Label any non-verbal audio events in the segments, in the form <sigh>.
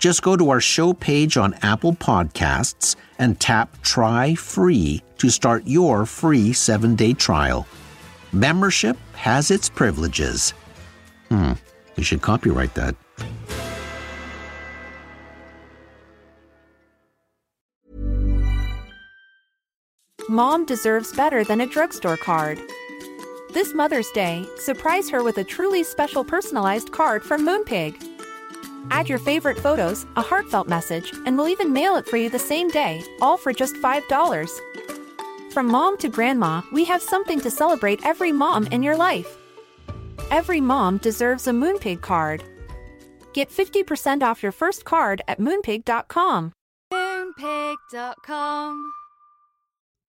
Just go to our show page on Apple Podcasts and tap Try Free to start your free seven day trial. Membership has its privileges. Hmm, you should copyright that. Mom deserves better than a drugstore card. This Mother's Day, surprise her with a truly special personalized card from Moonpig. Add your favorite photos, a heartfelt message, and we'll even mail it for you the same day, all for just $5. From mom to grandma, we have something to celebrate every mom in your life. Every mom deserves a Moonpig card. Get 50% off your first card at moonpig.com. Moonpig.com.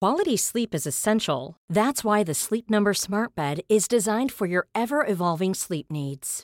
Quality sleep is essential. That's why the Sleep Number Smart Bed is designed for your ever evolving sleep needs.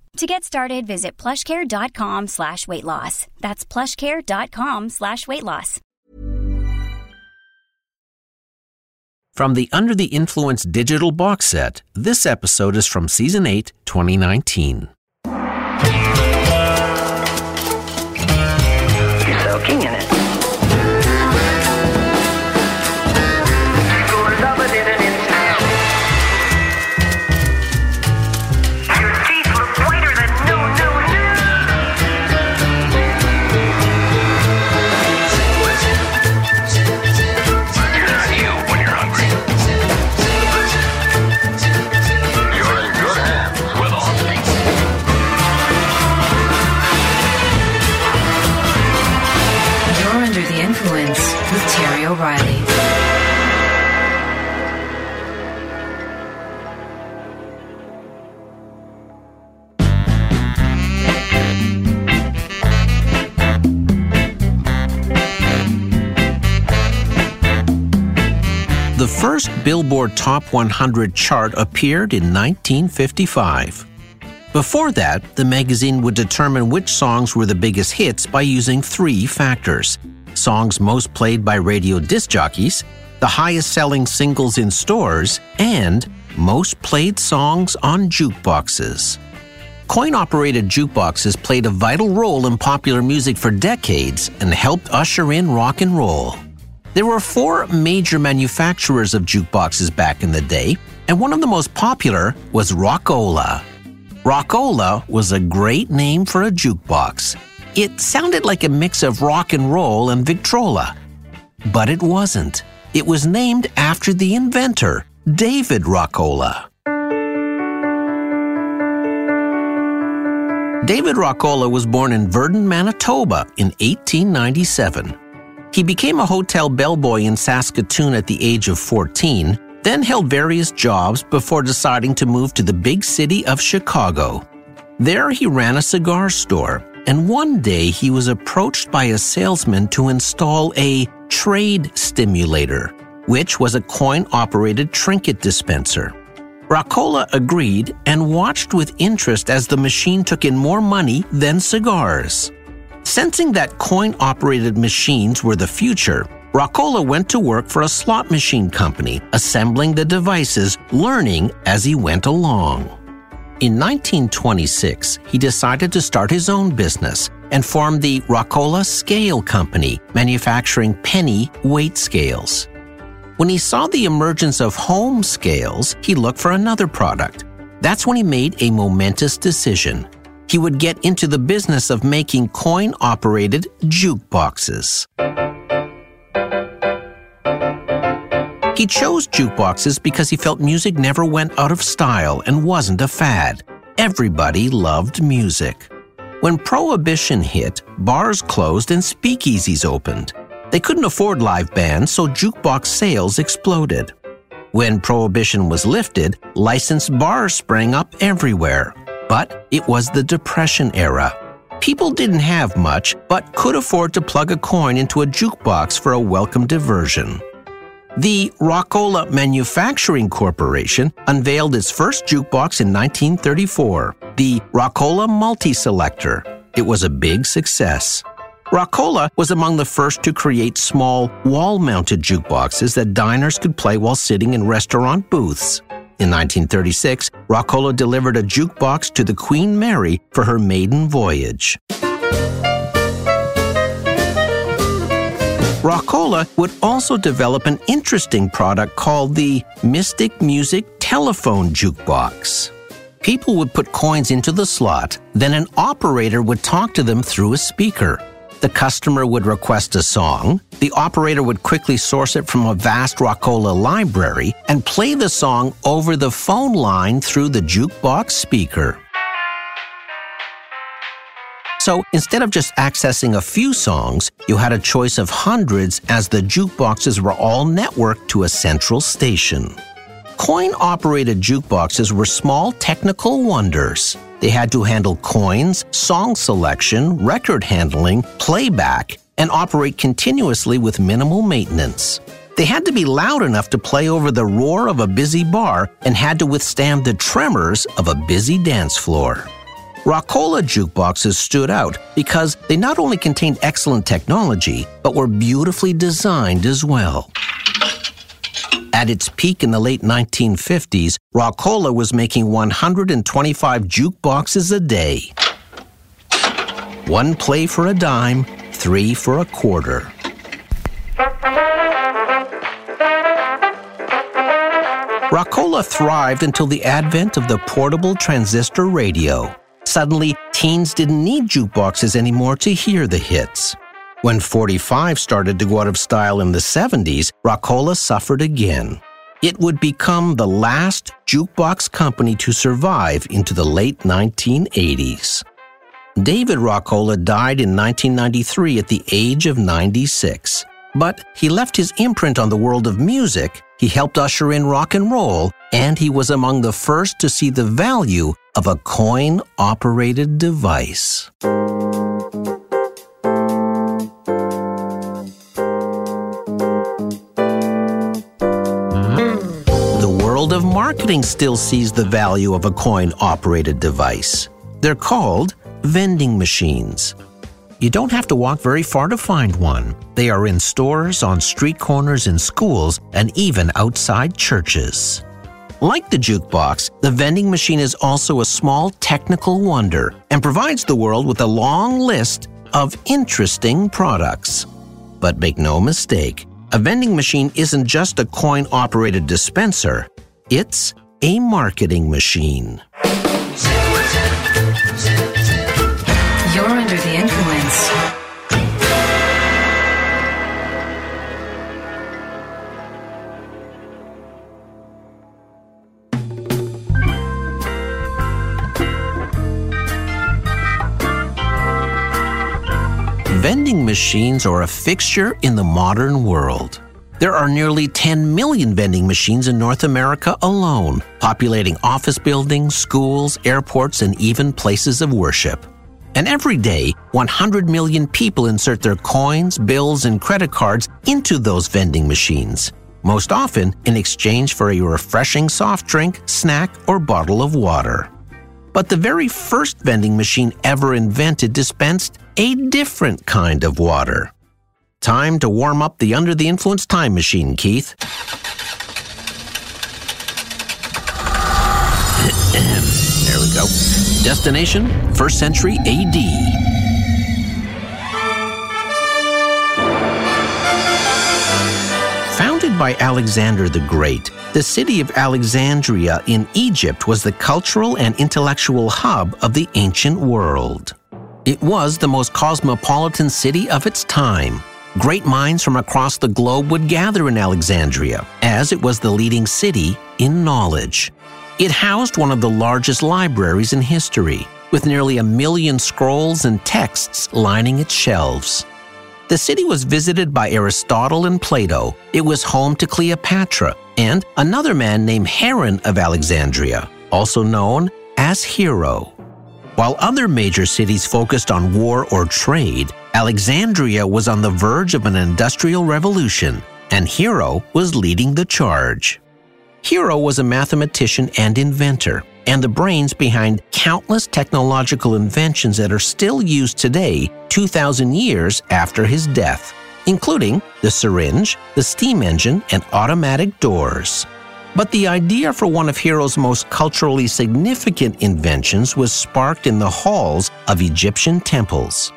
To get started, visit plushcare.com slash weight loss. That's plushcare.com slash weight loss. From the Under the Influence digital box set, this episode is from Season 8, 2019. You're soaking in it. Billboard Top 100 chart appeared in 1955. Before that, the magazine would determine which songs were the biggest hits by using three factors songs most played by radio disc jockeys, the highest selling singles in stores, and most played songs on jukeboxes. Coin operated jukeboxes played a vital role in popular music for decades and helped usher in rock and roll. There were four major manufacturers of jukeboxes back in the day, and one of the most popular was Rockola. Rockola was a great name for a jukebox. It sounded like a mix of rock and roll and Victrola. But it wasn't. It was named after the inventor, David Rockola. David Rockola was born in Virden, Manitoba in 1897. He became a hotel bellboy in Saskatoon at the age of 14, then held various jobs before deciding to move to the big city of Chicago. There he ran a cigar store, and one day he was approached by a salesman to install a trade stimulator, which was a coin operated trinket dispenser. Rockola agreed and watched with interest as the machine took in more money than cigars. Sensing that coin operated machines were the future, Rockola went to work for a slot machine company, assembling the devices, learning as he went along. In 1926, he decided to start his own business and formed the Rockola Scale Company, manufacturing penny weight scales. When he saw the emergence of home scales, he looked for another product. That's when he made a momentous decision. He would get into the business of making coin operated jukeboxes. He chose jukeboxes because he felt music never went out of style and wasn't a fad. Everybody loved music. When Prohibition hit, bars closed and speakeasies opened. They couldn't afford live bands, so jukebox sales exploded. When Prohibition was lifted, licensed bars sprang up everywhere. But it was the Depression era. People didn't have much, but could afford to plug a coin into a jukebox for a welcome diversion. The Rockola Manufacturing Corporation unveiled its first jukebox in 1934, the Rockola Multi Selector. It was a big success. Rockola was among the first to create small wall mounted jukeboxes that diners could play while sitting in restaurant booths. In 1936, Rockola delivered a jukebox to the Queen Mary for her maiden voyage. Rockola would also develop an interesting product called the Mystic Music Telephone Jukebox. People would put coins into the slot, then an operator would talk to them through a speaker. The customer would request a song. The operator would quickly source it from a vast Rockola library and play the song over the phone line through the jukebox speaker. So instead of just accessing a few songs, you had a choice of hundreds as the jukeboxes were all networked to a central station. Coin operated jukeboxes were small technical wonders. They had to handle coins, song selection, record handling, playback, and operate continuously with minimal maintenance. They had to be loud enough to play over the roar of a busy bar and had to withstand the tremors of a busy dance floor. Rockola jukeboxes stood out because they not only contained excellent technology, but were beautifully designed as well. At its peak in the late 1950s, Rockola was making 125 jukeboxes a day. One play for a dime, three for a quarter. Rockola thrived until the advent of the portable transistor radio. Suddenly, teens didn't need jukeboxes anymore to hear the hits. When 45 started to go out of style in the 70s, Rockola suffered again. It would become the last jukebox company to survive into the late 1980s. David Rockola died in 1993 at the age of 96. But he left his imprint on the world of music, he helped usher in rock and roll, and he was among the first to see the value of a coin operated device. Marketing still sees the value of a coin operated device. They're called vending machines. You don't have to walk very far to find one. They are in stores, on street corners, in schools, and even outside churches. Like the jukebox, the vending machine is also a small technical wonder and provides the world with a long list of interesting products. But make no mistake, a vending machine isn't just a coin operated dispenser, it's a marketing machine. You're under the influence. Vending machines are a fixture in the modern world. There are nearly 10 million vending machines in North America alone, populating office buildings, schools, airports, and even places of worship. And every day, 100 million people insert their coins, bills, and credit cards into those vending machines, most often in exchange for a refreshing soft drink, snack, or bottle of water. But the very first vending machine ever invented dispensed a different kind of water. Time to warm up the Under the Influence time machine, Keith. <clears throat> there we go. Destination, 1st century AD. Founded by Alexander the Great, the city of Alexandria in Egypt was the cultural and intellectual hub of the ancient world. It was the most cosmopolitan city of its time. Great minds from across the globe would gather in Alexandria, as it was the leading city in knowledge. It housed one of the largest libraries in history, with nearly a million scrolls and texts lining its shelves. The city was visited by Aristotle and Plato. It was home to Cleopatra and another man named Heron of Alexandria, also known as Hero. While other major cities focused on war or trade, Alexandria was on the verge of an industrial revolution, and Hero was leading the charge. Hero was a mathematician and inventor, and the brains behind countless technological inventions that are still used today, 2,000 years after his death, including the syringe, the steam engine, and automatic doors. But the idea for one of Hero's most culturally significant inventions was sparked in the halls of Egyptian temples.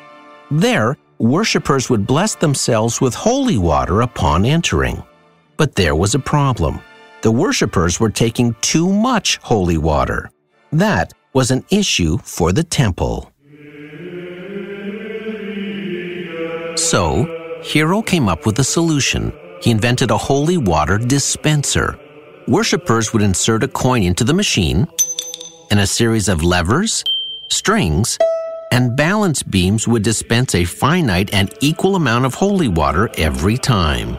There, worshippers would bless themselves with holy water upon entering. But there was a problem. The worshippers were taking too much holy water. That was an issue for the temple. So, Hero came up with a solution. He invented a holy water dispenser. Worshippers would insert a coin into the machine, and a series of levers, strings, and balance beams would dispense a finite and equal amount of holy water every time.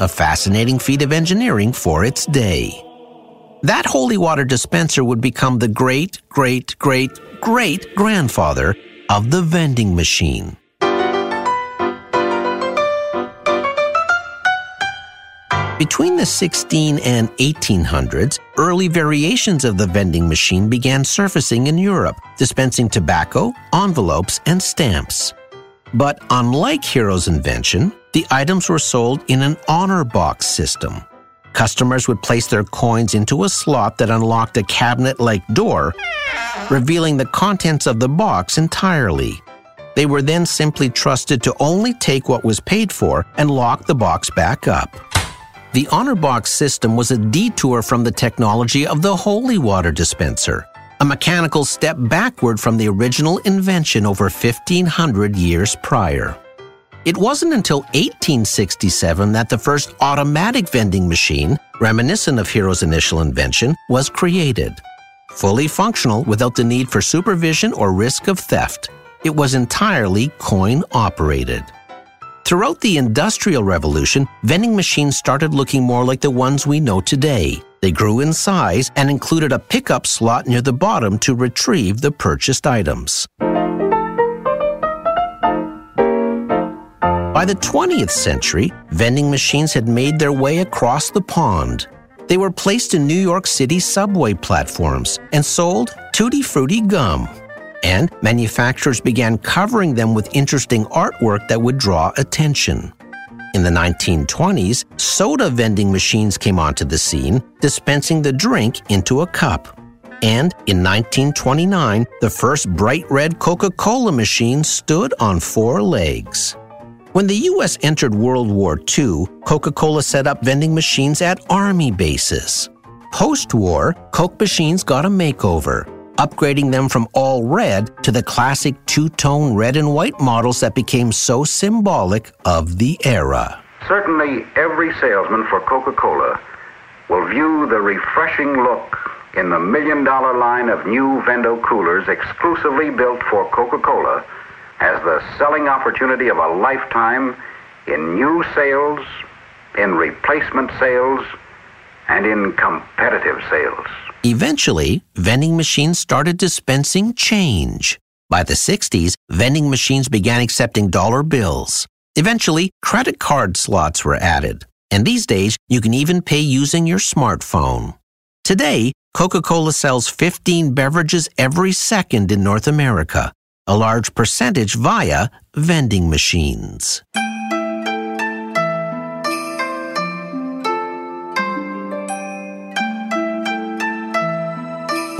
A fascinating feat of engineering for its day. That holy water dispenser would become the great, great, great, great grandfather of the vending machine. Between the 16 and 1800s, early variations of the vending machine began surfacing in Europe, dispensing tobacco, envelopes, and stamps. But unlike Hero's invention, the items were sold in an honor box system. Customers would place their coins into a slot that unlocked a cabinet like door, revealing the contents of the box entirely. They were then simply trusted to only take what was paid for and lock the box back up. The Honor Box system was a detour from the technology of the holy water dispenser, a mechanical step backward from the original invention over 1500 years prior. It wasn't until 1867 that the first automatic vending machine, reminiscent of Hero's initial invention, was created. Fully functional without the need for supervision or risk of theft, it was entirely coin operated. Throughout the Industrial Revolution, vending machines started looking more like the ones we know today. They grew in size and included a pickup slot near the bottom to retrieve the purchased items. By the 20th century, vending machines had made their way across the pond. They were placed in New York City subway platforms and sold tutti frutti gum and manufacturers began covering them with interesting artwork that would draw attention. In the 1920s, soda vending machines came onto the scene, dispensing the drink into a cup. And in 1929, the first bright red Coca Cola machine stood on four legs. When the U.S. entered World War II, Coca Cola set up vending machines at Army bases. Post war, Coke machines got a makeover upgrading them from all red to the classic two tone red and white models that became so symbolic of the era. Certainly, every salesman for Coca Cola will view the refreshing look in the million dollar line of new Vendo coolers exclusively built for Coca Cola as the selling opportunity of a lifetime in new sales, in replacement sales, and in competitive sales. Eventually, vending machines started dispensing change. By the 60s, vending machines began accepting dollar bills. Eventually, credit card slots were added. And these days, you can even pay using your smartphone. Today, Coca Cola sells 15 beverages every second in North America, a large percentage via vending machines.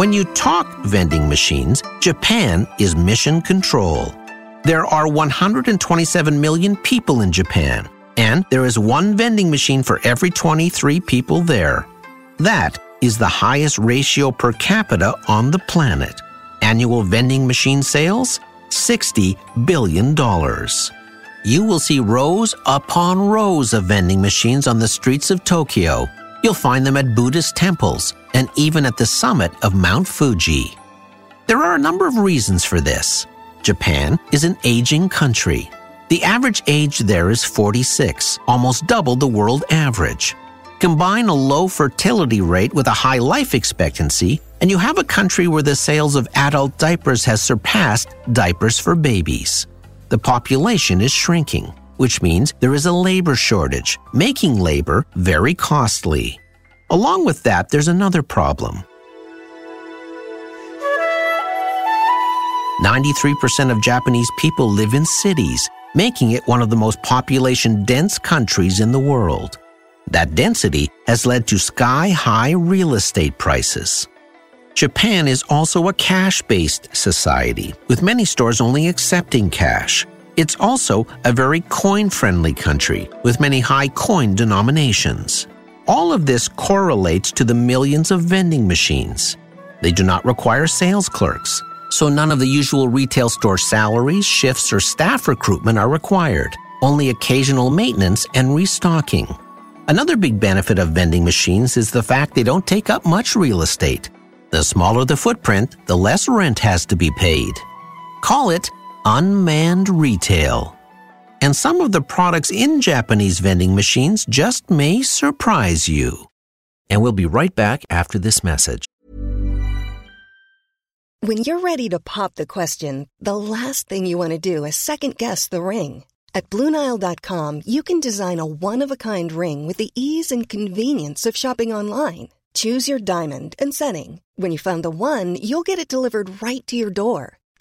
When you talk vending machines, Japan is mission control. There are 127 million people in Japan, and there is one vending machine for every 23 people there. That is the highest ratio per capita on the planet. Annual vending machine sales? $60 billion. You will see rows upon rows of vending machines on the streets of Tokyo. You'll find them at Buddhist temples and even at the summit of Mount Fuji. There are a number of reasons for this. Japan is an aging country. The average age there is 46, almost double the world average. Combine a low fertility rate with a high life expectancy, and you have a country where the sales of adult diapers has surpassed diapers for babies. The population is shrinking, which means there is a labor shortage, making labor very costly. Along with that, there's another problem. 93% of Japanese people live in cities, making it one of the most population dense countries in the world. That density has led to sky high real estate prices. Japan is also a cash based society, with many stores only accepting cash. It's also a very coin friendly country, with many high coin denominations. All of this correlates to the millions of vending machines. They do not require sales clerks, so none of the usual retail store salaries, shifts, or staff recruitment are required, only occasional maintenance and restocking. Another big benefit of vending machines is the fact they don't take up much real estate. The smaller the footprint, the less rent has to be paid. Call it unmanned retail. And some of the products in Japanese vending machines just may surprise you. And we'll be right back after this message. When you're ready to pop the question, the last thing you want to do is second guess the ring. At Bluenile.com, you can design a one of a kind ring with the ease and convenience of shopping online. Choose your diamond and setting. When you find the one, you'll get it delivered right to your door.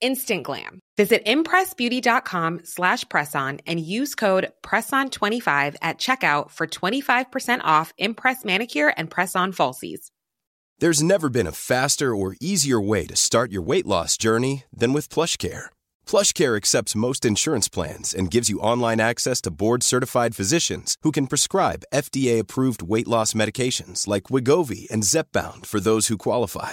Instant glam. Visit impressbeauty.com slash presson and use code PRESSON25 at checkout for 25% off Impress Manicure and Press-On Falsies. There's never been a faster or easier way to start your weight loss journey than with PlushCare. PlushCare accepts most insurance plans and gives you online access to board-certified physicians who can prescribe FDA-approved weight loss medications like Wegovy and Zepbound for those who qualify.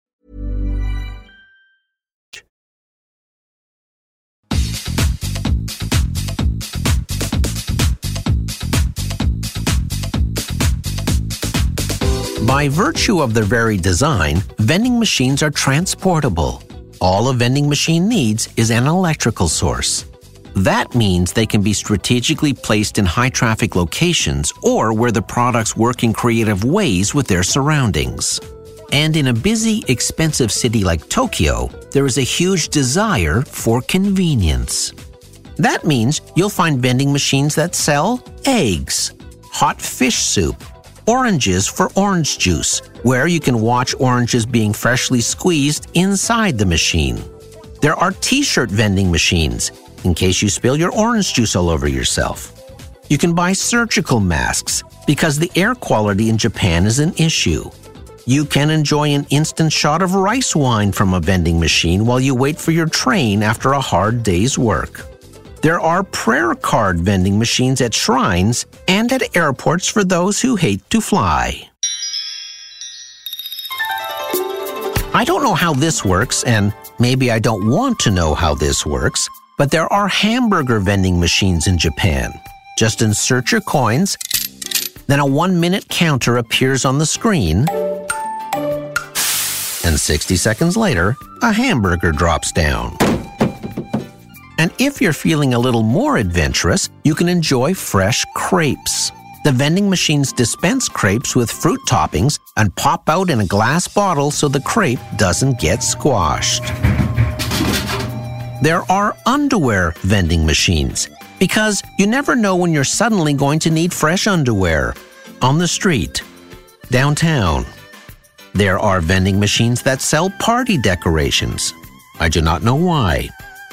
By virtue of their very design, vending machines are transportable. All a vending machine needs is an electrical source. That means they can be strategically placed in high traffic locations or where the products work in creative ways with their surroundings. And in a busy, expensive city like Tokyo, there is a huge desire for convenience. That means you'll find vending machines that sell eggs, hot fish soup, oranges for orange juice, where you can watch oranges being freshly squeezed inside the machine. There are t shirt vending machines in case you spill your orange juice all over yourself. You can buy surgical masks because the air quality in Japan is an issue. You can enjoy an instant shot of rice wine from a vending machine while you wait for your train after a hard day's work. There are prayer card vending machines at shrines and at airports for those who hate to fly. I don't know how this works, and maybe I don't want to know how this works, but there are hamburger vending machines in Japan. Just insert your coins, then a one minute counter appears on the screen, and 60 seconds later, a hamburger drops down. And if you're feeling a little more adventurous, you can enjoy fresh crepes. The vending machines dispense crepes with fruit toppings and pop out in a glass bottle so the crepe doesn't get squashed. There are underwear vending machines because you never know when you're suddenly going to need fresh underwear on the street, downtown. There are vending machines that sell party decorations. I do not know why.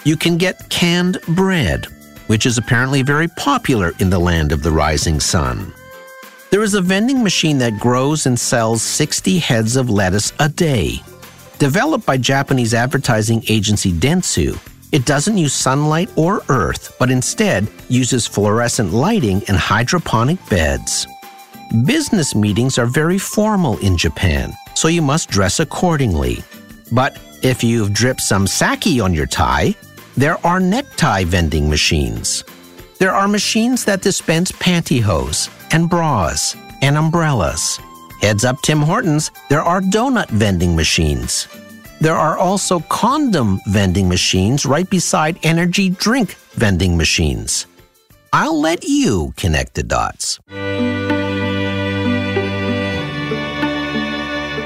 You can get canned bread, which is apparently very popular in the land of the rising sun. There is a vending machine that grows and sells 60 heads of lettuce a day. Developed by Japanese advertising agency Dentsu, it doesn't use sunlight or earth, but instead uses fluorescent lighting and hydroponic beds. Business meetings are very formal in Japan, so you must dress accordingly. But if you've dripped some sake on your tie, there are necktie vending machines. There are machines that dispense pantyhose and bras and umbrellas. Heads up Tim Hortons, there are donut vending machines. There are also condom vending machines right beside energy drink vending machines. I'll let you connect the dots.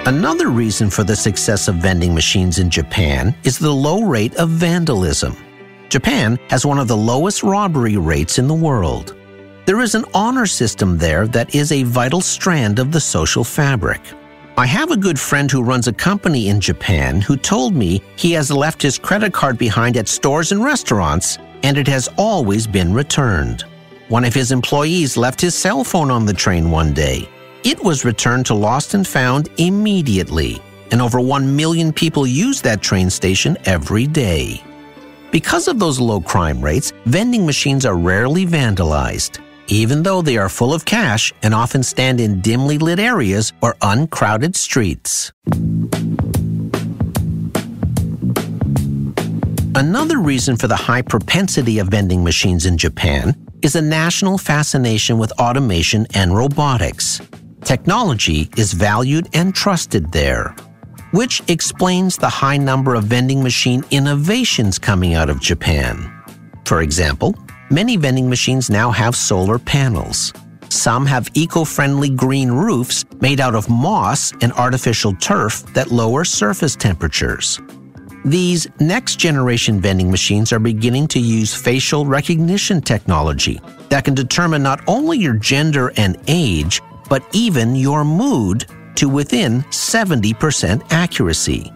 Another reason for the success of vending machines in Japan is the low rate of vandalism. Japan has one of the lowest robbery rates in the world. There is an honor system there that is a vital strand of the social fabric. I have a good friend who runs a company in Japan who told me he has left his credit card behind at stores and restaurants and it has always been returned. One of his employees left his cell phone on the train one day. It was returned to Lost and Found immediately, and over 1 million people use that train station every day. Because of those low crime rates, vending machines are rarely vandalized, even though they are full of cash and often stand in dimly lit areas or uncrowded streets. Another reason for the high propensity of vending machines in Japan is a national fascination with automation and robotics. Technology is valued and trusted there, which explains the high number of vending machine innovations coming out of Japan. For example, many vending machines now have solar panels. Some have eco friendly green roofs made out of moss and artificial turf that lower surface temperatures. These next generation vending machines are beginning to use facial recognition technology that can determine not only your gender and age, but even your mood to within 70% accuracy.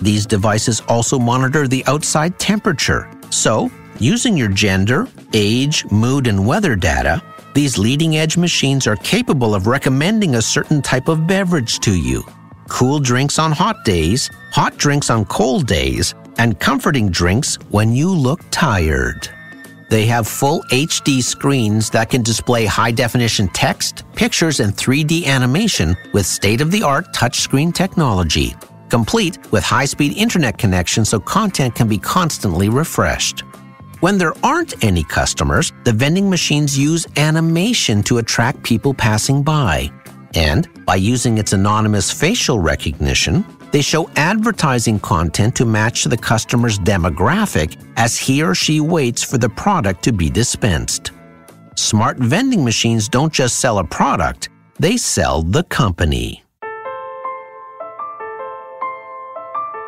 These devices also monitor the outside temperature. So, using your gender, age, mood, and weather data, these leading edge machines are capable of recommending a certain type of beverage to you. Cool drinks on hot days, hot drinks on cold days, and comforting drinks when you look tired. They have full HD screens that can display high definition text, pictures, and 3D animation with state of the art touchscreen technology, complete with high speed internet connection so content can be constantly refreshed. When there aren't any customers, the vending machines use animation to attract people passing by. And by using its anonymous facial recognition, they show advertising content to match the customer's demographic as he or she waits for the product to be dispensed. Smart vending machines don't just sell a product, they sell the company.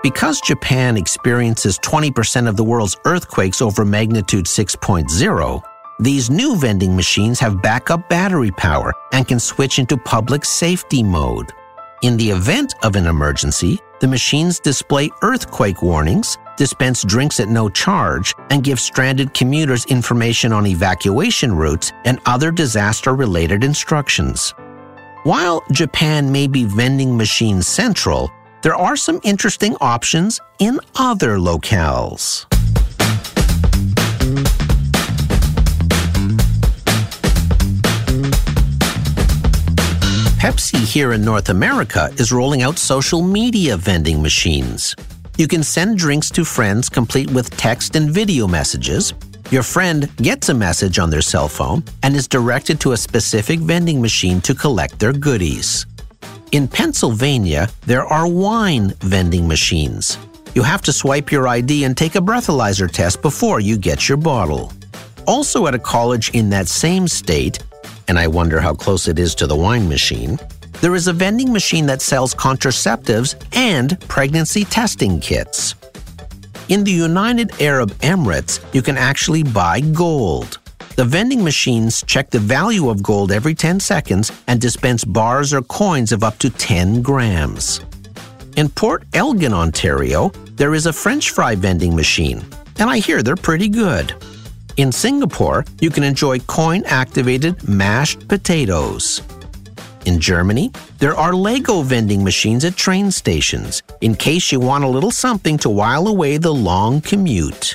Because Japan experiences 20% of the world's earthquakes over magnitude 6.0, these new vending machines have backup battery power and can switch into public safety mode. In the event of an emergency, the machines display earthquake warnings, dispense drinks at no charge, and give stranded commuters information on evacuation routes and other disaster related instructions. While Japan may be vending machine central, there are some interesting options in other locales. Pepsi here in North America is rolling out social media vending machines. You can send drinks to friends complete with text and video messages. Your friend gets a message on their cell phone and is directed to a specific vending machine to collect their goodies. In Pennsylvania, there are wine vending machines. You have to swipe your ID and take a breathalyzer test before you get your bottle. Also, at a college in that same state, and I wonder how close it is to the wine machine, there is a vending machine that sells contraceptives and pregnancy testing kits. In the United Arab Emirates, you can actually buy gold. The vending machines check the value of gold every 10 seconds and dispense bars or coins of up to 10 grams. In Port Elgin, Ontario, there is a French fry vending machine, and I hear they're pretty good. In Singapore, you can enjoy coin activated mashed potatoes. In Germany, there are Lego vending machines at train stations in case you want a little something to while away the long commute.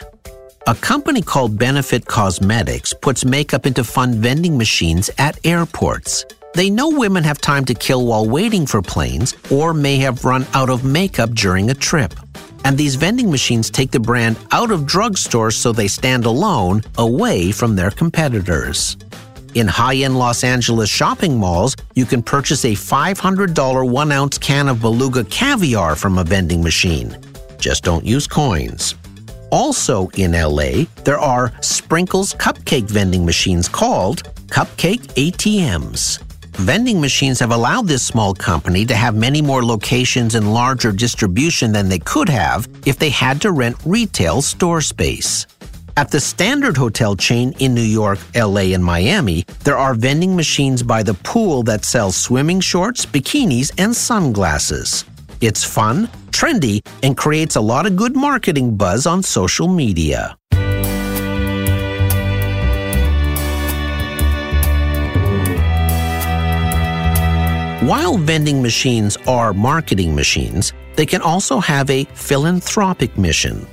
A company called Benefit Cosmetics puts makeup into fun vending machines at airports. They know women have time to kill while waiting for planes or may have run out of makeup during a trip. And these vending machines take the brand out of drugstores so they stand alone, away from their competitors. In high end Los Angeles shopping malls, you can purchase a $500 one ounce can of beluga caviar from a vending machine. Just don't use coins. Also in LA, there are Sprinkles cupcake vending machines called Cupcake ATMs. Vending machines have allowed this small company to have many more locations and larger distribution than they could have if they had to rent retail store space. At the Standard Hotel chain in New York, LA, and Miami, there are vending machines by the pool that sell swimming shorts, bikinis, and sunglasses. It's fun, trendy, and creates a lot of good marketing buzz on social media. While vending machines are marketing machines, they can also have a philanthropic mission.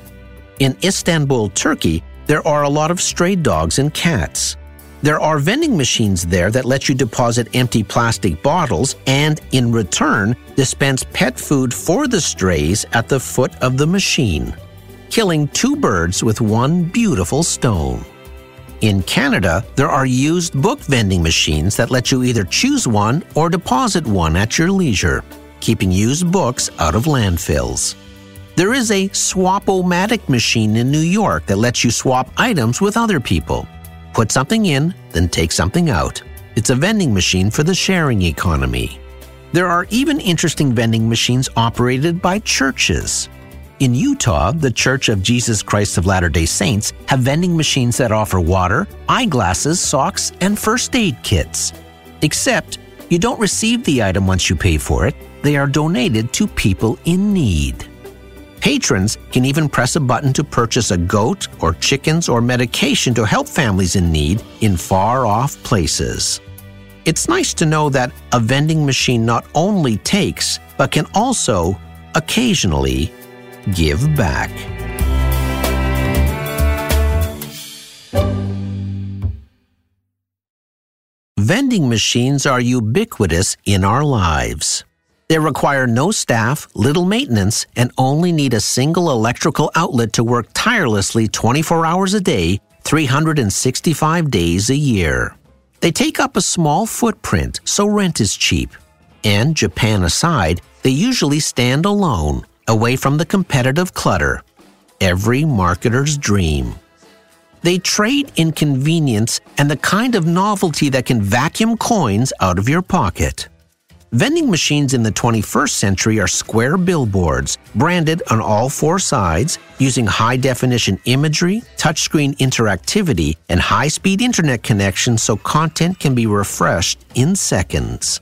In Istanbul, Turkey, there are a lot of stray dogs and cats. There are vending machines there that let you deposit empty plastic bottles and, in return, dispense pet food for the strays at the foot of the machine, killing two birds with one beautiful stone. In Canada, there are used book vending machines that let you either choose one or deposit one at your leisure, keeping used books out of landfills. There is a swap-o-matic machine in New York that lets you swap items with other people. Put something in, then take something out. It's a vending machine for the sharing economy. There are even interesting vending machines operated by churches. In Utah, the Church of Jesus Christ of Latter day Saints have vending machines that offer water, eyeglasses, socks, and first aid kits. Except, you don't receive the item once you pay for it, they are donated to people in need. Patrons can even press a button to purchase a goat or chickens or medication to help families in need in far off places. It's nice to know that a vending machine not only takes, but can also, occasionally, give back. Vending machines are ubiquitous in our lives. They require no staff, little maintenance, and only need a single electrical outlet to work tirelessly 24 hours a day, 365 days a year. They take up a small footprint, so rent is cheap. And Japan aside, they usually stand alone, away from the competitive clutter. Every marketer's dream. They trade in convenience and the kind of novelty that can vacuum coins out of your pocket. Vending machines in the 21st century are square billboards, branded on all four sides, using high definition imagery, touchscreen interactivity, and high speed internet connections so content can be refreshed in seconds.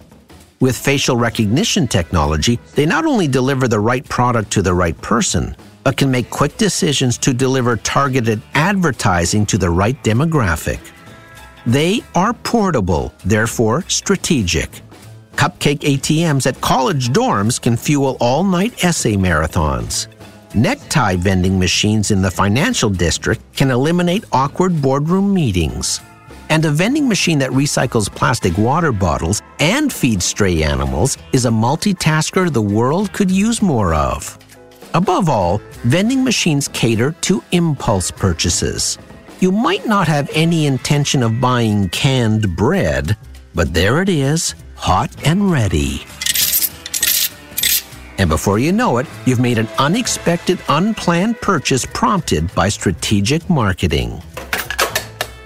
With facial recognition technology, they not only deliver the right product to the right person, but can make quick decisions to deliver targeted advertising to the right demographic. They are portable, therefore strategic. Cupcake ATMs at college dorms can fuel all night essay marathons. Necktie vending machines in the financial district can eliminate awkward boardroom meetings. And a vending machine that recycles plastic water bottles and feeds stray animals is a multitasker the world could use more of. Above all, vending machines cater to impulse purchases. You might not have any intention of buying canned bread, but there it is, hot and ready. And before you know it, you've made an unexpected, unplanned purchase prompted by strategic marketing.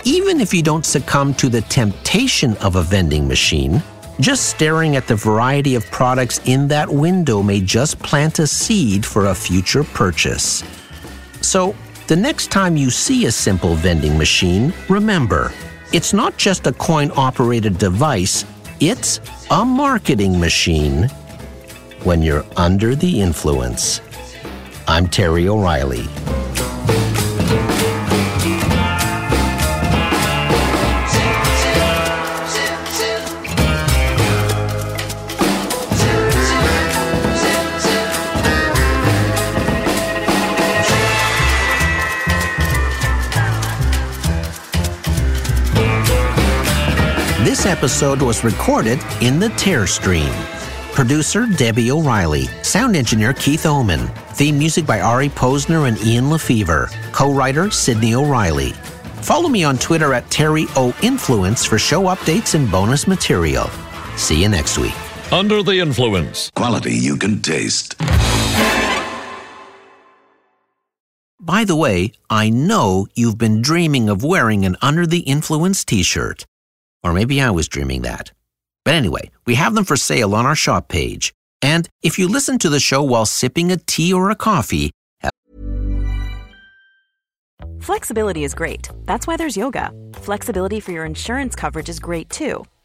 Even if you don't succumb to the temptation of a vending machine, just staring at the variety of products in that window may just plant a seed for a future purchase. So, the next time you see a simple vending machine, remember, it's not just a coin operated device, it's a marketing machine when you're under the influence. I'm Terry O'Reilly. Episode was recorded in the Tear Stream. Producer Debbie O'Reilly, sound engineer Keith Oman, theme music by Ari Posner and Ian LeFeuvre, co-writer Sydney O'Reilly. Follow me on Twitter at Terry O Influence for show updates and bonus material. See you next week. Under the influence. Quality you can taste. By the way, I know you've been dreaming of wearing an Under the Influence t-shirt. Or maybe I was dreaming that. But anyway, we have them for sale on our shop page. And if you listen to the show while sipping a tea or a coffee, Flexibility is great. That's why there's yoga. Flexibility for your insurance coverage is great too.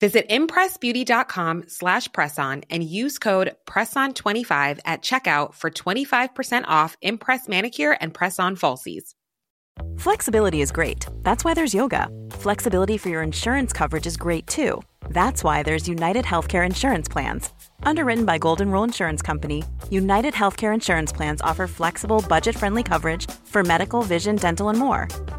Visit impressbeauty.com slash presson and use code PRESSON25 at checkout for 25% off Impress Manicure and Press-On Falsies. Flexibility is great. That's why there's yoga. Flexibility for your insurance coverage is great too. That's why there's United Healthcare Insurance Plans. Underwritten by Golden Rule Insurance Company, United Healthcare Insurance Plans offer flexible, budget friendly coverage for medical, vision, dental, and more.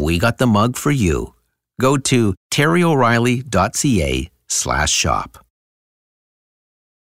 We got the mug for you. Go to terryoreilly.ca, slash shop.